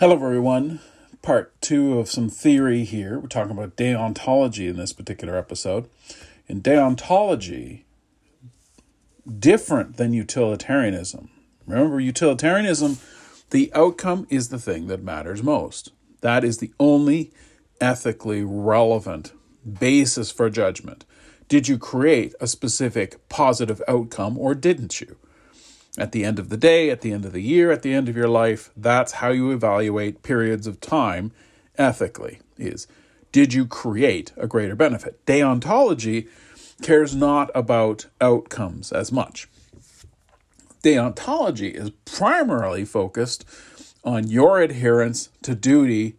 Hello, everyone. Part two of some theory here. We're talking about deontology in this particular episode. In deontology, different than utilitarianism. Remember, utilitarianism, the outcome is the thing that matters most. That is the only ethically relevant basis for judgment. Did you create a specific positive outcome or didn't you? At the end of the day, at the end of the year, at the end of your life, that's how you evaluate periods of time ethically is did you create a greater benefit? Deontology cares not about outcomes as much. Deontology is primarily focused on your adherence to duty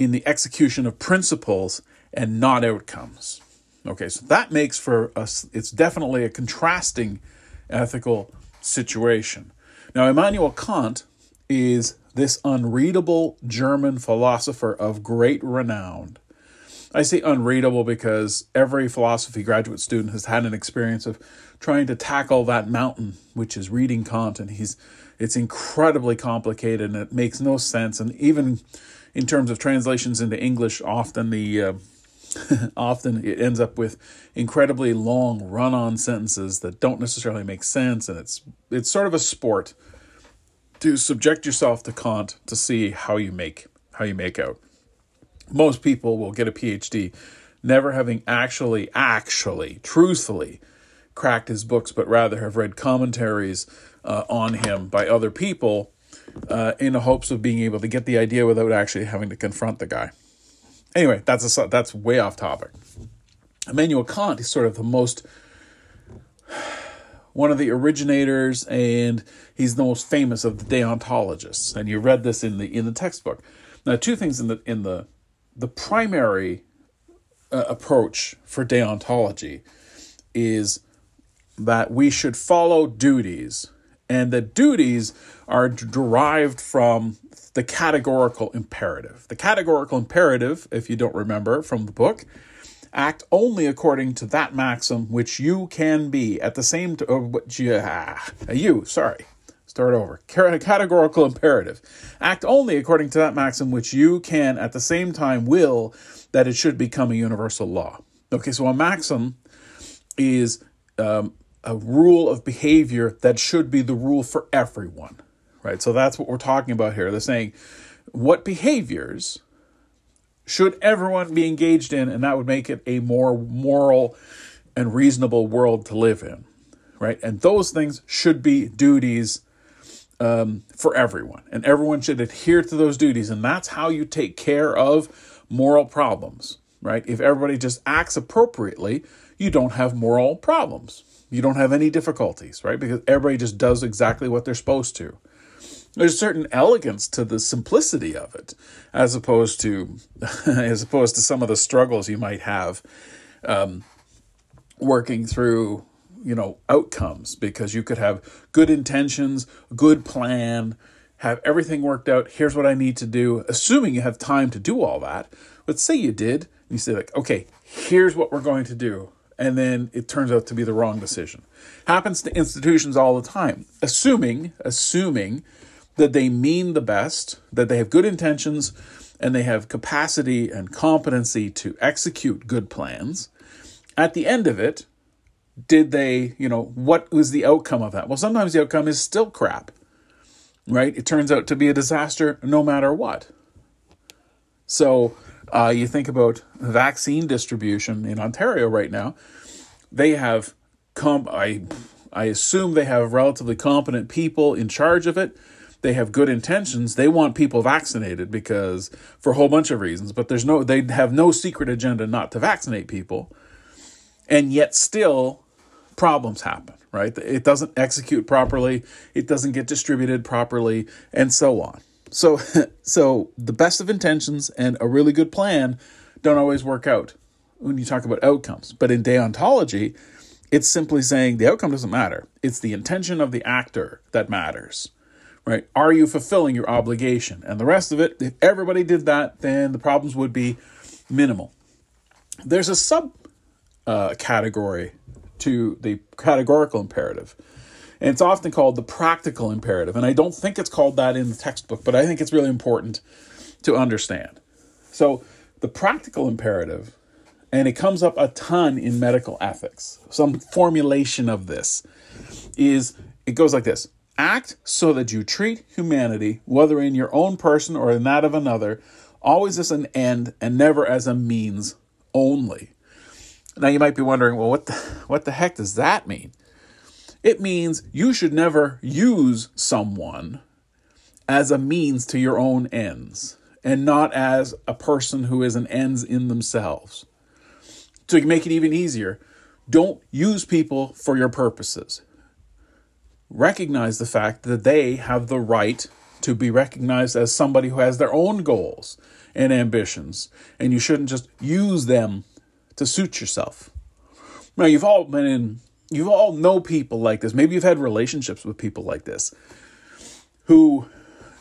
in the execution of principles and not outcomes. Okay, so that makes for us, it's definitely a contrasting ethical situation. Now, Immanuel Kant is this unreadable German philosopher of great renown. I say unreadable because every philosophy graduate student has had an experience of trying to tackle that mountain, which is reading Kant, and he's it's incredibly complicated and it makes no sense. And even in terms of translations into English, often the uh, often it ends up with incredibly long run-on sentences that don't necessarily make sense and it's it's sort of a sport to subject yourself to Kant to see how you make how you make out. Most people will get a PhD never having actually actually truthfully cracked his books but rather have read commentaries uh, on him by other people uh, in the hopes of being able to get the idea without actually having to confront the guy. Anyway, that's a, that's way off topic. Immanuel Kant is sort of the most one of the originators and he's the most famous of the deontologists and you read this in the in the textbook now two things in the in the the primary uh, approach for deontology is that we should follow duties and that duties are derived from the categorical imperative. The categorical imperative, if you don't remember from the book, act only according to that maxim which you can be at the same time. Uh, you, you, sorry. Start over. Categorical imperative. Act only according to that maxim which you can at the same time will that it should become a universal law. Okay, so a maxim is um, a rule of behavior that should be the rule for everyone right? So that's what we're talking about here. They're saying what behaviors should everyone be engaged in, and that would make it a more moral and reasonable world to live in, right? And those things should be duties um, for everyone, and everyone should adhere to those duties, and that's how you take care of moral problems, right? If everybody just acts appropriately, you don't have moral problems. You don't have any difficulties, right? Because everybody just does exactly what they're supposed to there's a certain elegance to the simplicity of it as opposed to as opposed to some of the struggles you might have um, working through you know outcomes because you could have good intentions good plan have everything worked out here's what i need to do assuming you have time to do all that. But say you did you say like okay here's what we're going to do and then it turns out to be the wrong decision. Happens to institutions all the time. Assuming assuming that they mean the best, that they have good intentions, and they have capacity and competency to execute good plans. At the end of it, did they, you know, what was the outcome of that? Well, sometimes the outcome is still crap, right? It turns out to be a disaster no matter what. So uh, you think about vaccine distribution in Ontario right now. They have, comp- I, I assume they have relatively competent people in charge of it they have good intentions. They want people vaccinated because for a whole bunch of reasons, but there's no they have no secret agenda not to vaccinate people. And yet still problems happen, right? It doesn't execute properly, it doesn't get distributed properly, and so on. So so the best of intentions and a really good plan don't always work out when you talk about outcomes. But in deontology, it's simply saying the outcome doesn't matter. It's the intention of the actor that matters right? Are you fulfilling your obligation? And the rest of it, if everybody did that, then the problems would be minimal. There's a sub uh, category to the categorical imperative, And it's often called the practical imperative. And I don't think it's called that in the textbook, but I think it's really important to understand. So, the practical imperative, and it comes up a ton in medical ethics, some formulation of this is it goes like this act so that you treat humanity, whether in your own person or in that of another, always as an end and never as a means only. Now you might be wondering, well, what the, what the heck does that mean? It means you should never use someone as a means to your own ends and not as a person who is an ends in themselves. To make it even easier, don't use people for your purposes. Recognize the fact that they have the right to be recognized as somebody who has their own goals and ambitions, and you shouldn't just use them to suit yourself. Now, you've all been in, you've all know people like this. Maybe you've had relationships with people like this who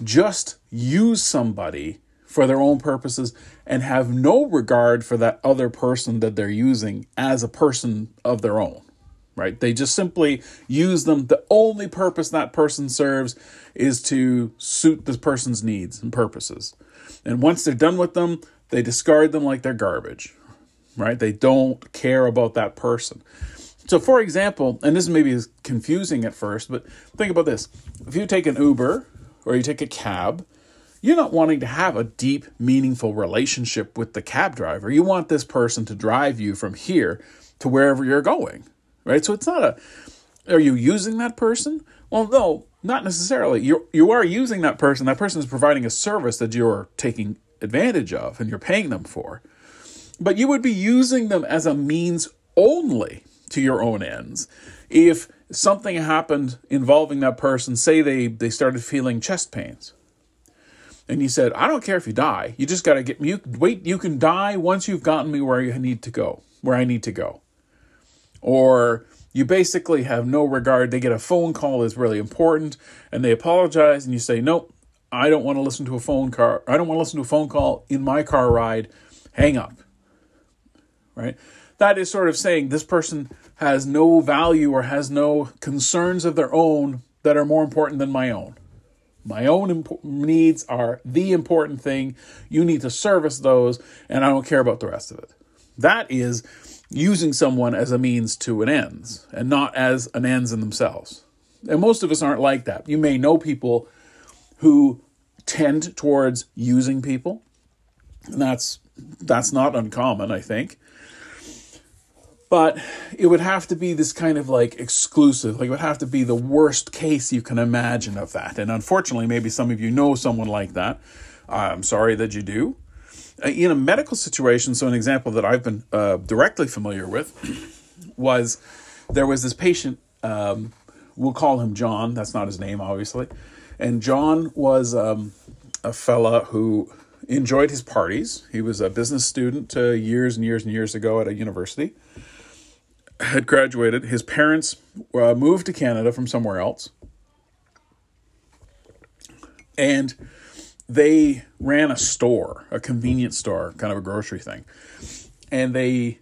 just use somebody for their own purposes and have no regard for that other person that they're using as a person of their own right? They just simply use them. The only purpose that person serves is to suit this person's needs and purposes. And once they're done with them they discard them like they're garbage right? They don't care about that person. So for example and this maybe is confusing at first but think about this. If you take an uber or you take a cab you're not wanting to have a deep, meaningful relationship with the cab driver. You want this person to drive you from here to wherever you're going, right? So it's not a, are you using that person? Well, no, not necessarily. You you are using that person. That person is providing a service that you're taking advantage of and you're paying them for. But you would be using them as a means only to your own ends. If something happened involving that person, say they they started feeling chest pains and he said, I don't care if you die. You just got to get me. Wait, you can die once you've gotten me where you need to go, where I need to go. Or you basically have no regard. They get a phone call that's really important and they apologize and you say, Nope, I don't want to listen to a phone car. I don't want to listen to a phone call in my car ride. Hang up. Right? That is sort of saying this person has no value or has no concerns of their own that are more important than my own. My own imp- needs are the important thing. You need to service those, and I don't care about the rest of it. That is using someone as a means to an ends and not as an ends in themselves. And most of us aren't like that. You may know people who tend towards using people. And that's that's not uncommon, I think but it would have to be this kind of like exclusive like it would have to be the worst case you can imagine of that and unfortunately maybe some of you know someone like that i'm sorry that you do in a medical situation so an example that i've been uh, directly familiar with was there was this patient um, we'll call him john that's not his name obviously and john was um, a fella who enjoyed his parties he was a business student uh, years and years and years ago at a university had graduated. His parents uh, moved to Canada from somewhere else. And they ran a store, a convenience store, kind of a grocery thing. And they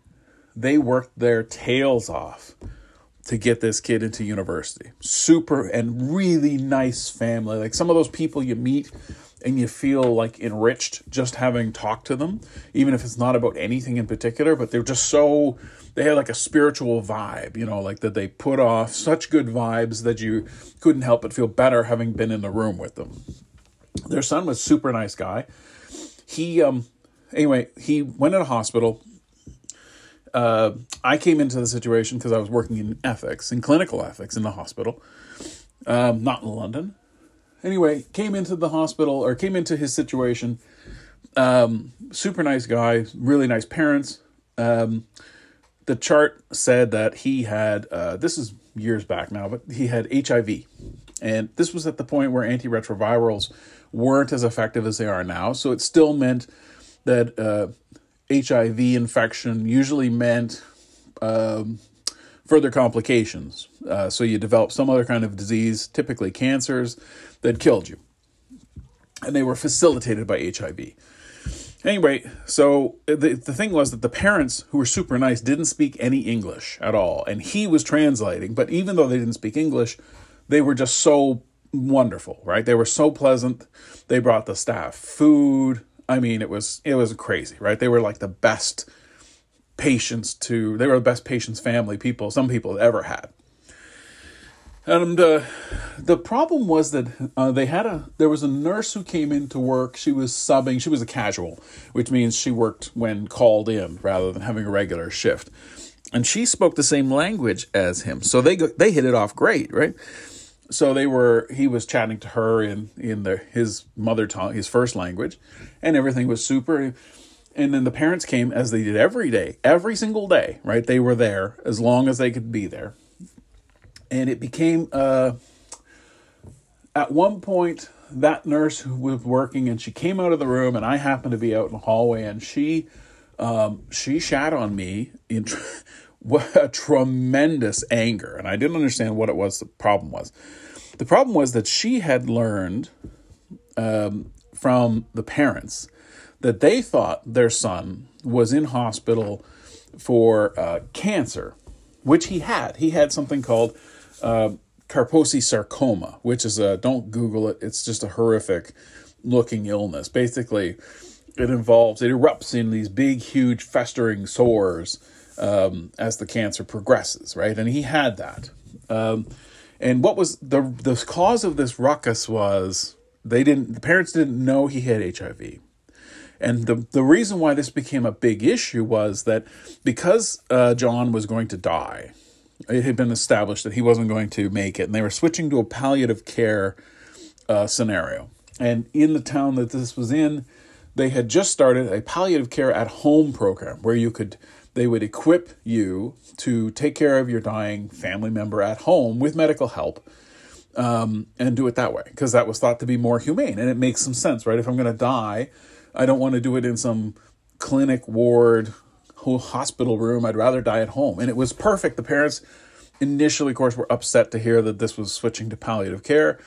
they worked their tails off to get this kid into university. Super and really nice family. Like some of those people you meet and you feel like enriched just having talked to them, even if it's not about anything in particular, but they're just so they had like a spiritual vibe, you know, like that they put off such good vibes that you couldn't help but feel better having been in the room with them. Their son was super nice guy. He um anyway, he went in a hospital. Uh, I came into the situation because I was working in ethics, in clinical ethics in the hospital, um, not in London. Anyway, came into the hospital or came into his situation. Um, super nice guy, really nice parents. Um, the chart said that he had uh, this is years back now, but he had HIV, and this was at the point where antiretrovirals weren't as effective as they are now. So it still meant that uh, HIV infection usually meant um, further complications. Uh, so you develop some other kind of disease, typically cancers, that killed you, and they were facilitated by HIV. Anyway, so the, the thing was that the parents, who were super nice, didn't speak any English at all. And he was translating, but even though they didn't speak English, they were just so wonderful, right? They were so pleasant. They brought the staff food. I mean, it was it was crazy, right? They were like the best patients to they were the best patients family people some people ever had. And uh, the problem was that uh, they had a there was a nurse who came in to work. She was subbing. She was a casual, which means she worked when called in rather than having a regular shift. And she spoke the same language as him, so they go, they hit it off great, right? So they were he was chatting to her in in the his mother tongue, his first language, and everything was super. And then the parents came as they did every day, every single day, right? They were there as long as they could be there and it became uh, at one point that nurse who was working and she came out of the room and I happened to be out in the hallway and she um, she shat on me in tr- a tremendous anger and I didn't understand what it was the problem was. The problem was that she had learned um, from the parents that they thought their son was in hospital for uh, cancer, which he had. He had something called uh, Kaposi sarcoma, which is a don't Google it. It's just a horrific looking illness. Basically, it involves it erupts in these big, huge, festering sores um, as the cancer progresses. Right, and he had that. Um, and what was the the cause of this ruckus was they didn't the parents didn't know he had HIV. And the, the reason why this became a big issue was that because uh, John was going to die, it had been established that he wasn't going to make it, and they were switching to a palliative care uh, scenario. And in the town that this was in, they had just started a palliative care at home program where you could they would equip you to take care of your dying family member at home with medical help um, and do it that way because that was thought to be more humane and it makes some sense right if i'm going to die i don't want to do it in some clinic ward whole hospital room. I'd rather die at home. And it was perfect. The parents initially, of course, were upset to hear that this was switching to palliative care.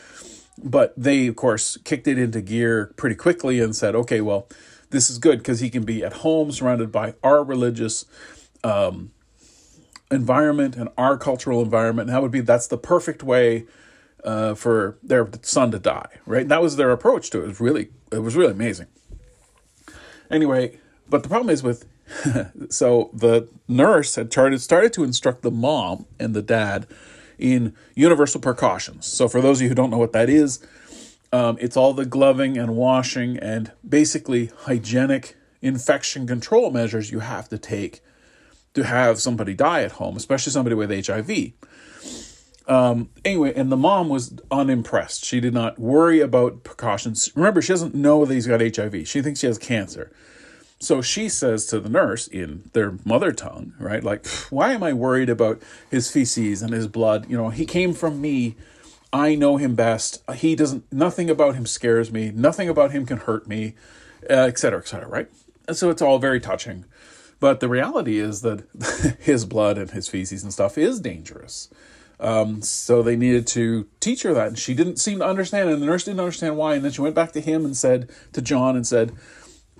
But they, of course, kicked it into gear pretty quickly and said, okay, well, this is good because he can be at home surrounded by our religious um, environment and our cultural environment. And that would be, that's the perfect way uh, for their son to die, right? And that was their approach to it. It was really, it was really amazing. Anyway, but the problem is with so the nurse had started started to instruct the mom and the dad in universal precautions. So for those of you who don't know what that is, um, it's all the gloving and washing and basically hygienic infection control measures you have to take to have somebody die at home, especially somebody with HIV. Um, anyway, and the mom was unimpressed. She did not worry about precautions. Remember, she doesn't know that he's got HIV. She thinks he has cancer. So she says to the nurse in their mother tongue, right? Like, why am I worried about his feces and his blood? You know, he came from me. I know him best. He doesn't, nothing about him scares me. Nothing about him can hurt me, uh, et cetera, et cetera, right? And so it's all very touching. But the reality is that his blood and his feces and stuff is dangerous. Um, so they needed to teach her that. And she didn't seem to understand. And the nurse didn't understand why. And then she went back to him and said, to John, and said,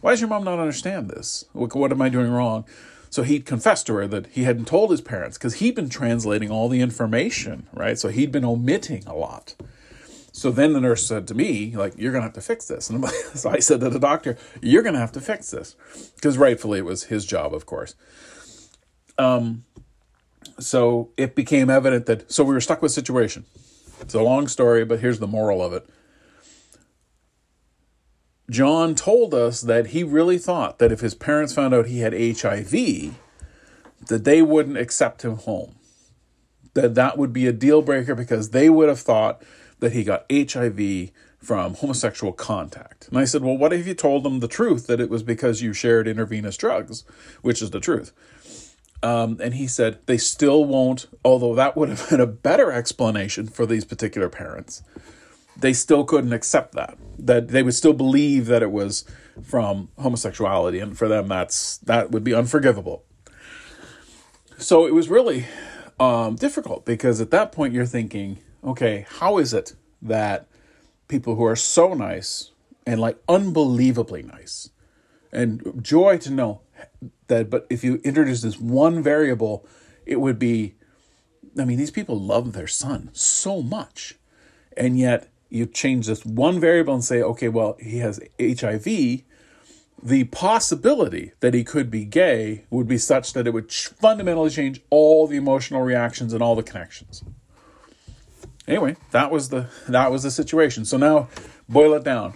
why does your mom not understand this? What, what am I doing wrong? So he'd confessed to her that he hadn't told his parents because he'd been translating all the information, right? So he'd been omitting a lot. So then the nurse said to me, like, you're going to have to fix this. And so I said to the doctor, you're going to have to fix this. Because rightfully it was his job, of course. Um, so it became evident that, so we were stuck with situation. It's a long story, but here's the moral of it. John told us that he really thought that if his parents found out he had HIV, that they wouldn't accept him home. That that would be a deal breaker because they would have thought that he got HIV from homosexual contact. And I said, Well, what if you told them the truth that it was because you shared intravenous drugs, which is the truth? Um, and he said, They still won't, although that would have been a better explanation for these particular parents they still couldn't accept that that they would still believe that it was from homosexuality and for them that's that would be unforgivable so it was really um, difficult because at that point you're thinking okay how is it that people who are so nice and like unbelievably nice and joy to know that but if you introduce this one variable it would be I mean, these people love their son so much. And yet you change this one variable and say, okay, well, he has HIV. The possibility that he could be gay would be such that it would fundamentally change all the emotional reactions and all the connections. Anyway, that was the that was the situation. So now boil it down.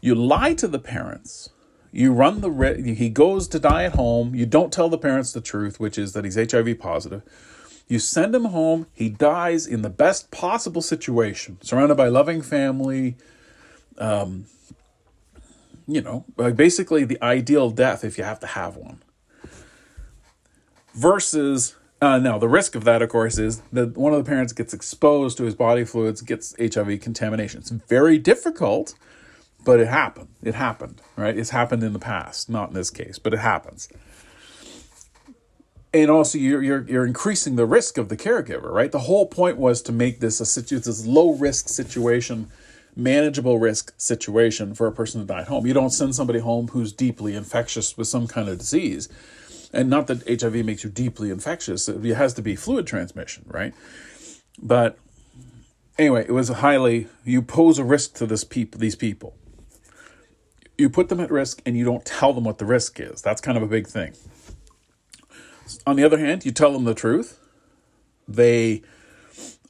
You lie to the parents. You run the risk. He goes to die at home. You don't tell the parents the truth, which is that he's HIV positive. You send him home. He dies in the best possible situation, surrounded by loving family. Um, you know, basically the ideal death if you have to have one. Versus uh, now, the risk of that, of course, is that one of the parents gets exposed to his body fluids, gets HIV contamination. It's very difficult, but it happened. It happened, right? It's happened in the past, not in this case, but it happens. And also, you're you're you're increasing the risk of the caregiver, right? The whole point was to make this a this low risk situation, manageable risk situation for a person to die at home. You don't send somebody home who's deeply infectious with some kind of disease and not that HIV makes you deeply infectious. It has to be fluid transmission, right? But anyway, it was highly you pose a risk to this people these people. You put them at risk and you don't tell them what the risk is. That's kind of a big thing. On the other hand, you tell them the truth. They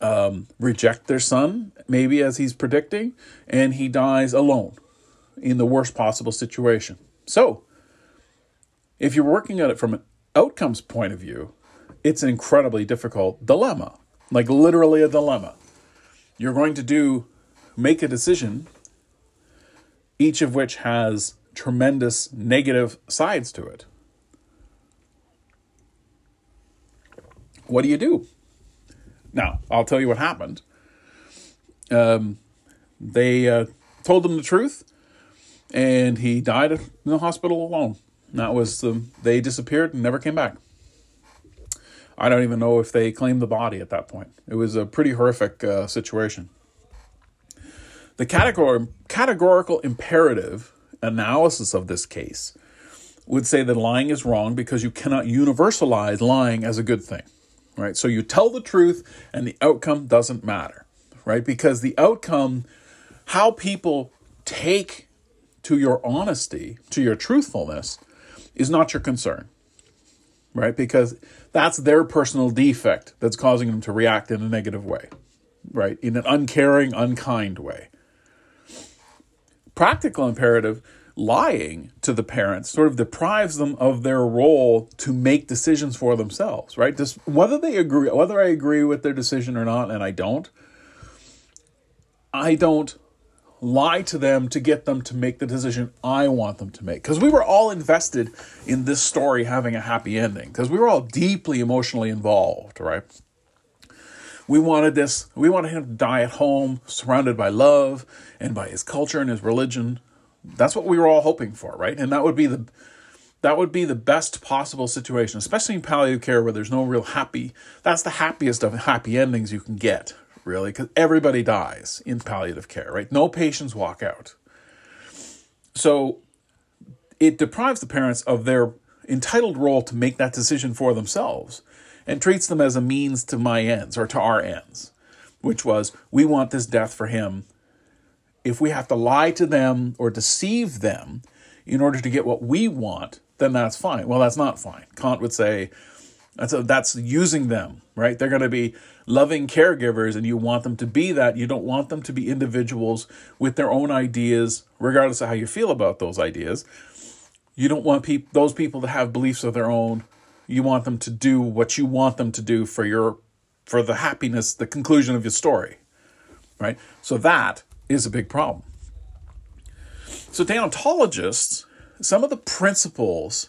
um, reject their son, maybe as he's predicting, and he dies alone in the worst possible situation. So, if you're working at it from an outcomes point of view, it's an incredibly difficult dilemma, like literally a dilemma. You're going to do make a decision, each of which has tremendous negative sides to it. What do you do? Now, I'll tell you what happened. Um, they uh, told him the truth, and he died in the hospital alone. That was the they disappeared and never came back. I don't even know if they claimed the body at that point. It was a pretty horrific uh, situation. The categor- categorical imperative analysis of this case would say that lying is wrong because you cannot universalize lying as a good thing, right? So you tell the truth and the outcome doesn't matter, right? Because the outcome, how people take to your honesty, to your truthfulness, is not your concern, right? Because that's their personal defect that's causing them to react in a negative way, right? In an uncaring, unkind way. Practical imperative lying to the parents sort of deprives them of their role to make decisions for themselves, right? Just whether they agree, whether I agree with their decision or not, and I don't, I don't lie to them to get them to make the decision I want them to make. Because we were all invested in this story having a happy ending, because we were all deeply emotionally involved, right? We wanted this, we wanted him to die at home, surrounded by love and by his culture and his religion. That's what we were all hoping for, right? And that would be the that would be the best possible situation, especially in palliative care where there's no real happy. That's the happiest of happy endings you can get, really, because everybody dies in palliative care, right? No patients walk out. So it deprives the parents of their entitled role to make that decision for themselves and treats them as a means to my ends or to our ends, which was we want this death for him. If we have to lie to them or deceive them in order to get what we want, then that's fine. Well, that's not fine. Kant would say that's a, that's using them, right? They're going to be loving caregivers and you want them to be that. You don't want them to be individuals with their own ideas, regardless of how you feel about those ideas. You don't want peop- those people to have beliefs of their own. You want them to do what you want them to do for your for the happiness, the conclusion of your story. Right? So that is a big problem. So deontologists, some of the principles,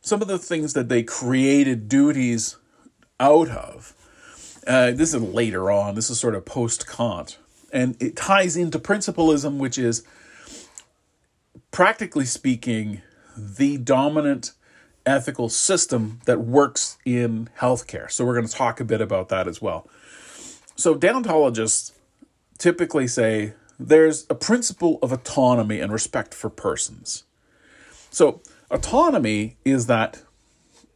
some of the things that they created duties out of uh, this is later on. This is sort of post Kant. And it ties into principalism, which is, practically speaking, the dominant ethical system that works in healthcare. So we're going to talk a bit about that as well. So deontologists typically say there's a principle of autonomy and respect for persons. So autonomy is that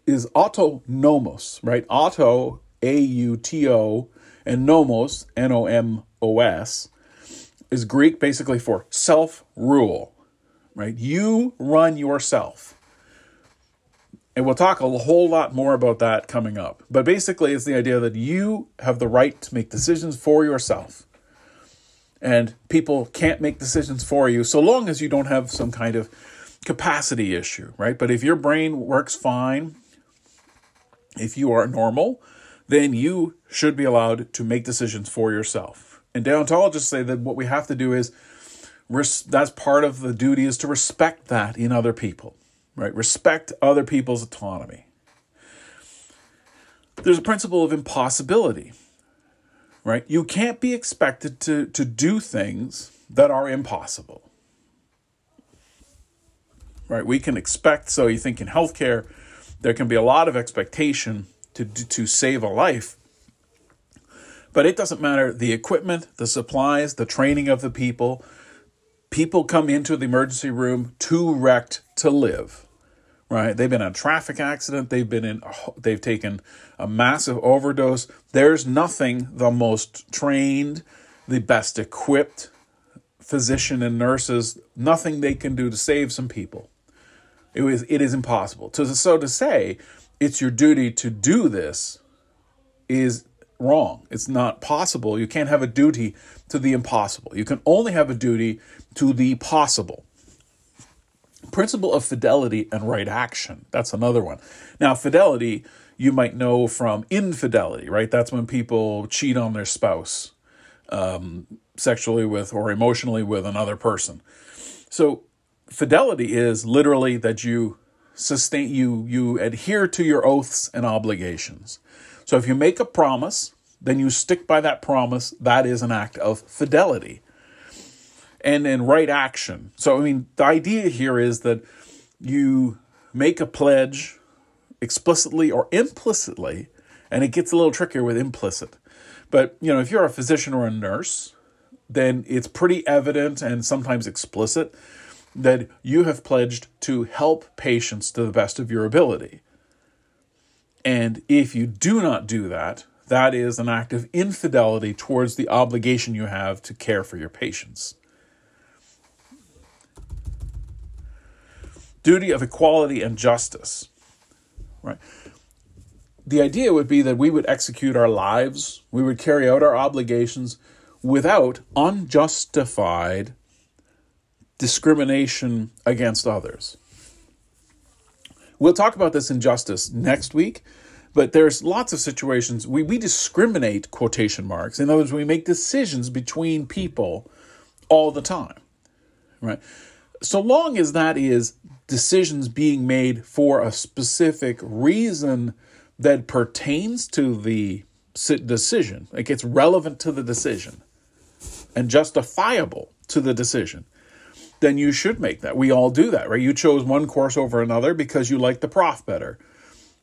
is autonomos, right? Auto A U T O, and nomos, N O M O S, is Greek basically for self rule, right? You run yourself. And we'll talk a whole lot more about that coming up. But basically, it's the idea that you have the right to make decisions for yourself. And people can't make decisions for you so long as you don't have some kind of capacity issue, right? But if your brain works fine, if you are normal, then you should be allowed to make decisions for yourself. And deontologists say that what we have to do is that's part of the duty is to respect that in other people right? Respect other people's autonomy. There's a principle of impossibility, right? You can't be expected to, to do things that are impossible. Right? We can expect, so you think in healthcare, there can be a lot of expectation to, to save a life. But it doesn't matter the equipment, the supplies, the training of the people. People come into the emergency room too wrecked to live right? They've been in a traffic accident. They've been in. They've taken a massive overdose. There's nothing the most trained, the best equipped physician and nurses. Nothing they can do to save some people. It is. It is impossible. To so to say, it's your duty to do this, is wrong. It's not possible. You can't have a duty to the impossible. You can only have a duty to the possible principle of fidelity and right action. That's another one. Now, fidelity you might know from infidelity, right? That's when people cheat on their spouse um, sexually with or emotionally with another person. So, fidelity is literally that you sustain you you adhere to your oaths and obligations. So if you make a promise, then you stick by that promise. That is an act of fidelity and then right action. So, I mean, the idea here is that you make a pledge explicitly or implicitly, and it gets a little trickier with implicit. But, you know, if you're a physician or a nurse, then it's pretty evident and sometimes explicit that you have pledged to help patients to the best of your ability. And if you do not do that, that is an act of infidelity towards the obligation you have to care for your patients. Duty of equality and justice. Right? The idea would be that we would execute our lives, we would carry out our obligations without unjustified discrimination against others. We'll talk about this injustice next week, but there's lots of situations we, we discriminate quotation marks. In other words, we make decisions between people all the time. Right? So long as that is decisions being made for a specific reason that pertains to the decision, it gets relevant to the decision and justifiable to the decision, then you should make that. We all do that, right? You chose one course over another because you like the prof better,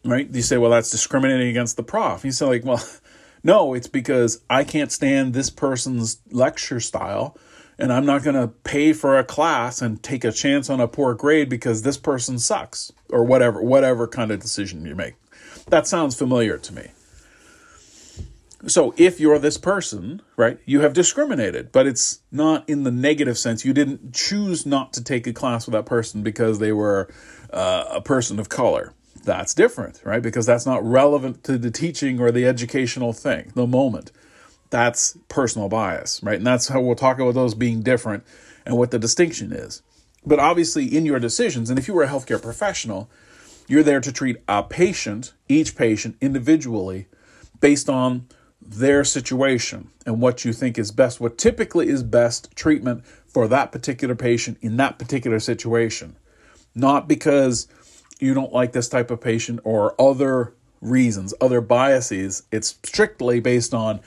right? You say, well, that's discriminating against the prof. You say, like, well, no, it's because I can't stand this person's lecture style and I'm not going to pay for a class and take a chance on a poor grade because this person sucks or whatever whatever kind of decision you make. That sounds familiar to me. So if you're this person, right, you have discriminated, but it's not in the negative sense. You didn't choose not to take a class with that person because they were uh, a person of color. That's different, right? Because that's not relevant to the teaching or the educational thing, the moment that's personal bias, right? And that's how we'll talk about those being different and what the distinction is. But obviously, in your decisions, and if you were a healthcare professional, you're there to treat a patient, each patient individually, based on their situation and what you think is best, what typically is best treatment for that particular patient in that particular situation. Not because you don't like this type of patient or other reasons, other biases. It's strictly based on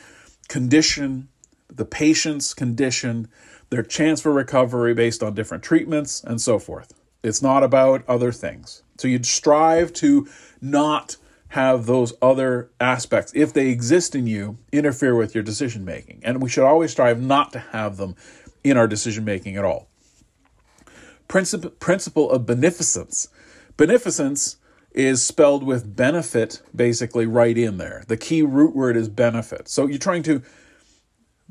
condition, the patient's condition, their chance for recovery based on different treatments, and so forth. It's not about other things. So you'd strive to not have those other aspects, if they exist in you, interfere with your decision making. And we should always strive not to have them in our decision making at all. Principle, principle of beneficence. Beneficence is spelled with benefit basically right in there. The key root word is benefit. So you're trying to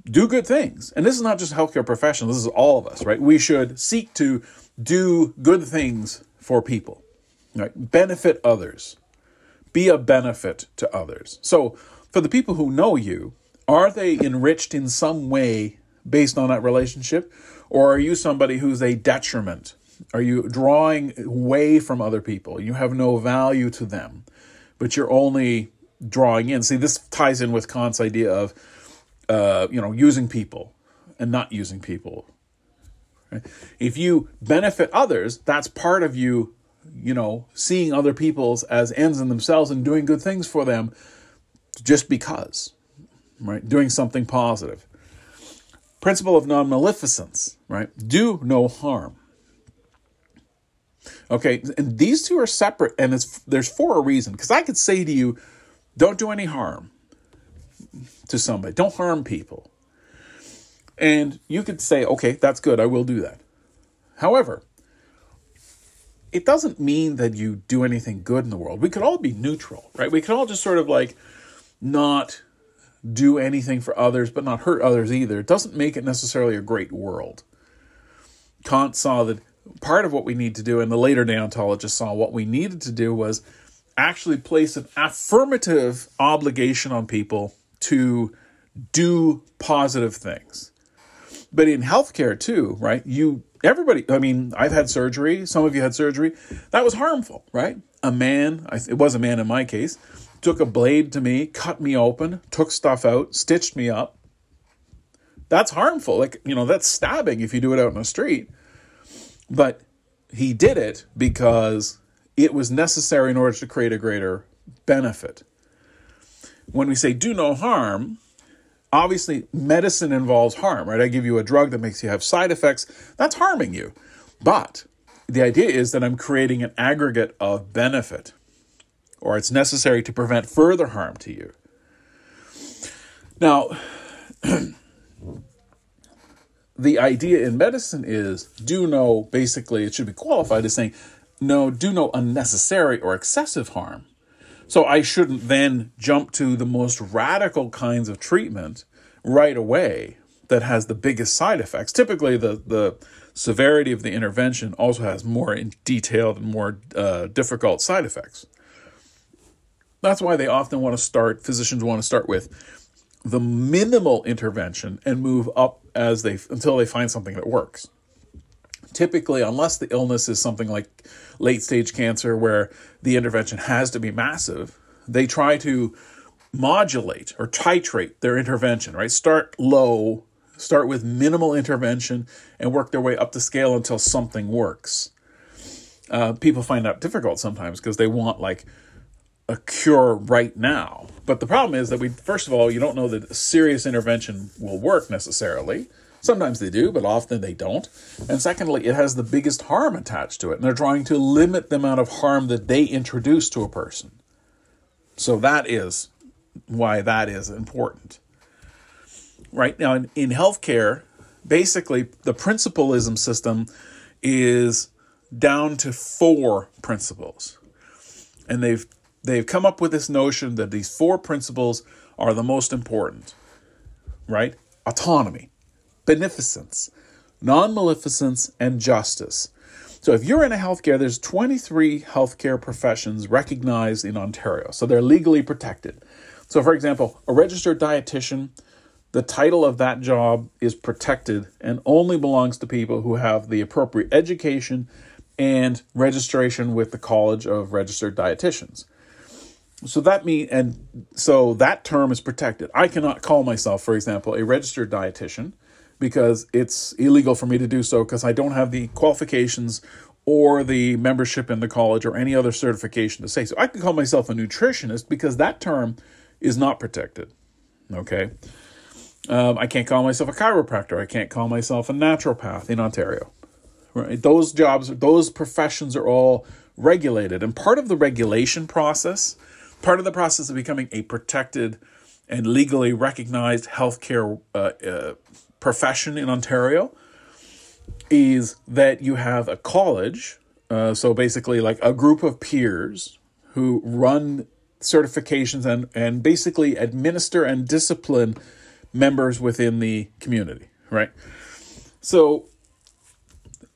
do good things. And this is not just healthcare professionals, this is all of us, right? We should seek to do good things for people, right? Benefit others. Be a benefit to others. So for the people who know you, are they enriched in some way based on that relationship? Or are you somebody who's a detriment? Are you drawing away from other people? You have no value to them, but you're only drawing in. See, this ties in with Kant's idea of, uh, you know, using people and not using people. If you benefit others, that's part of you, you know, seeing other people's as ends in themselves and doing good things for them just because, right? Doing something positive. Principle of non maleficence, right? Do no harm. Okay, and these two are separate, and it's there's for a reason. Because I could say to you, don't do any harm to somebody, don't harm people. And you could say, okay, that's good, I will do that. However, it doesn't mean that you do anything good in the world. We could all be neutral, right? We could all just sort of like not do anything for others, but not hurt others either. It doesn't make it necessarily a great world. Kant saw that part of what we need to do, and the later deontologists saw what we needed to do was actually place an affirmative obligation on people to do positive things. But in healthcare too, right? You everybody, I mean, I've had surgery, some of you had surgery. That was harmful, right? A man, it was a man in my case, took a blade to me, cut me open, took stuff out, stitched me up. That's harmful. Like, you know, that's stabbing if you do it out in the street. But he did it because it was necessary in order to create a greater benefit. When we say do no harm, obviously medicine involves harm, right? I give you a drug that makes you have side effects, that's harming you. But the idea is that I'm creating an aggregate of benefit, or it's necessary to prevent further harm to you. Now, the idea in medicine is do no, basically, it should be qualified as saying, no, do no unnecessary or excessive harm. So I shouldn't then jump to the most radical kinds of treatment right away that has the biggest side effects. Typically, the, the severity of the intervention also has more detailed and more uh, difficult side effects. That's why they often want to start, physicians want to start with the minimal intervention and move up as they until they find something that works. Typically, unless the illness is something like late stage cancer where the intervention has to be massive, they try to modulate or titrate their intervention, right? Start low, start with minimal intervention, and work their way up the scale until something works. Uh, people find that difficult sometimes because they want like a cure right now. But the problem is that we, first of all, you don't know that serious intervention will work necessarily. Sometimes they do, but often they don't. And secondly, it has the biggest harm attached to it. And they're trying to limit the amount of harm that they introduce to a person. So that is why that is important. Right now, in, in healthcare, basically the principalism system is down to four principles. And they've they've come up with this notion that these four principles are the most important, right? Autonomy, beneficence, non maleficence, and justice. So if you're in a healthcare, there's 23 healthcare professions recognized in Ontario. So they're legally protected. So, for example, a registered dietitian, the title of that job is protected and only belongs to people who have the appropriate education and registration with the College of Registered Dietitians. So that mean and so that term is protected. I cannot call myself, for example, a registered dietitian because it's illegal for me to do so because I don't have the qualifications or the membership in the college or any other certification to say so. I can call myself a nutritionist because that term is not protected. Okay. Um, I can't call myself a chiropractor. I can't call myself a naturopath in Ontario. Right? Those jobs, those professions are all regulated. And part of the regulation process part of the process of becoming a protected and legally recognized healthcare uh, uh, profession in Ontario is that you have a college, uh, so basically like a group of peers who run certifications and, and basically administer and discipline members within the community, right? So,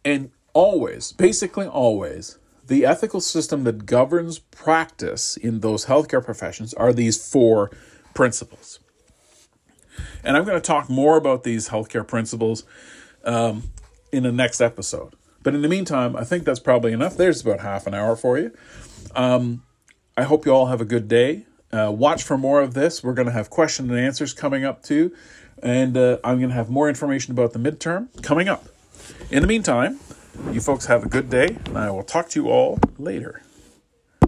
and always, basically always, the ethical system that governs practice in those healthcare professions are these four principles. And I'm going to talk more about these healthcare principles um, in the next episode. But in the meantime, I think that's probably enough. There's about half an hour for you. Um, I hope you all have a good day. Uh, watch for more of this. We're going to have question and answers coming up too. And uh, I'm going to have more information about the midterm coming up. In the meantime, you folks have a good day, and I will talk to you all later.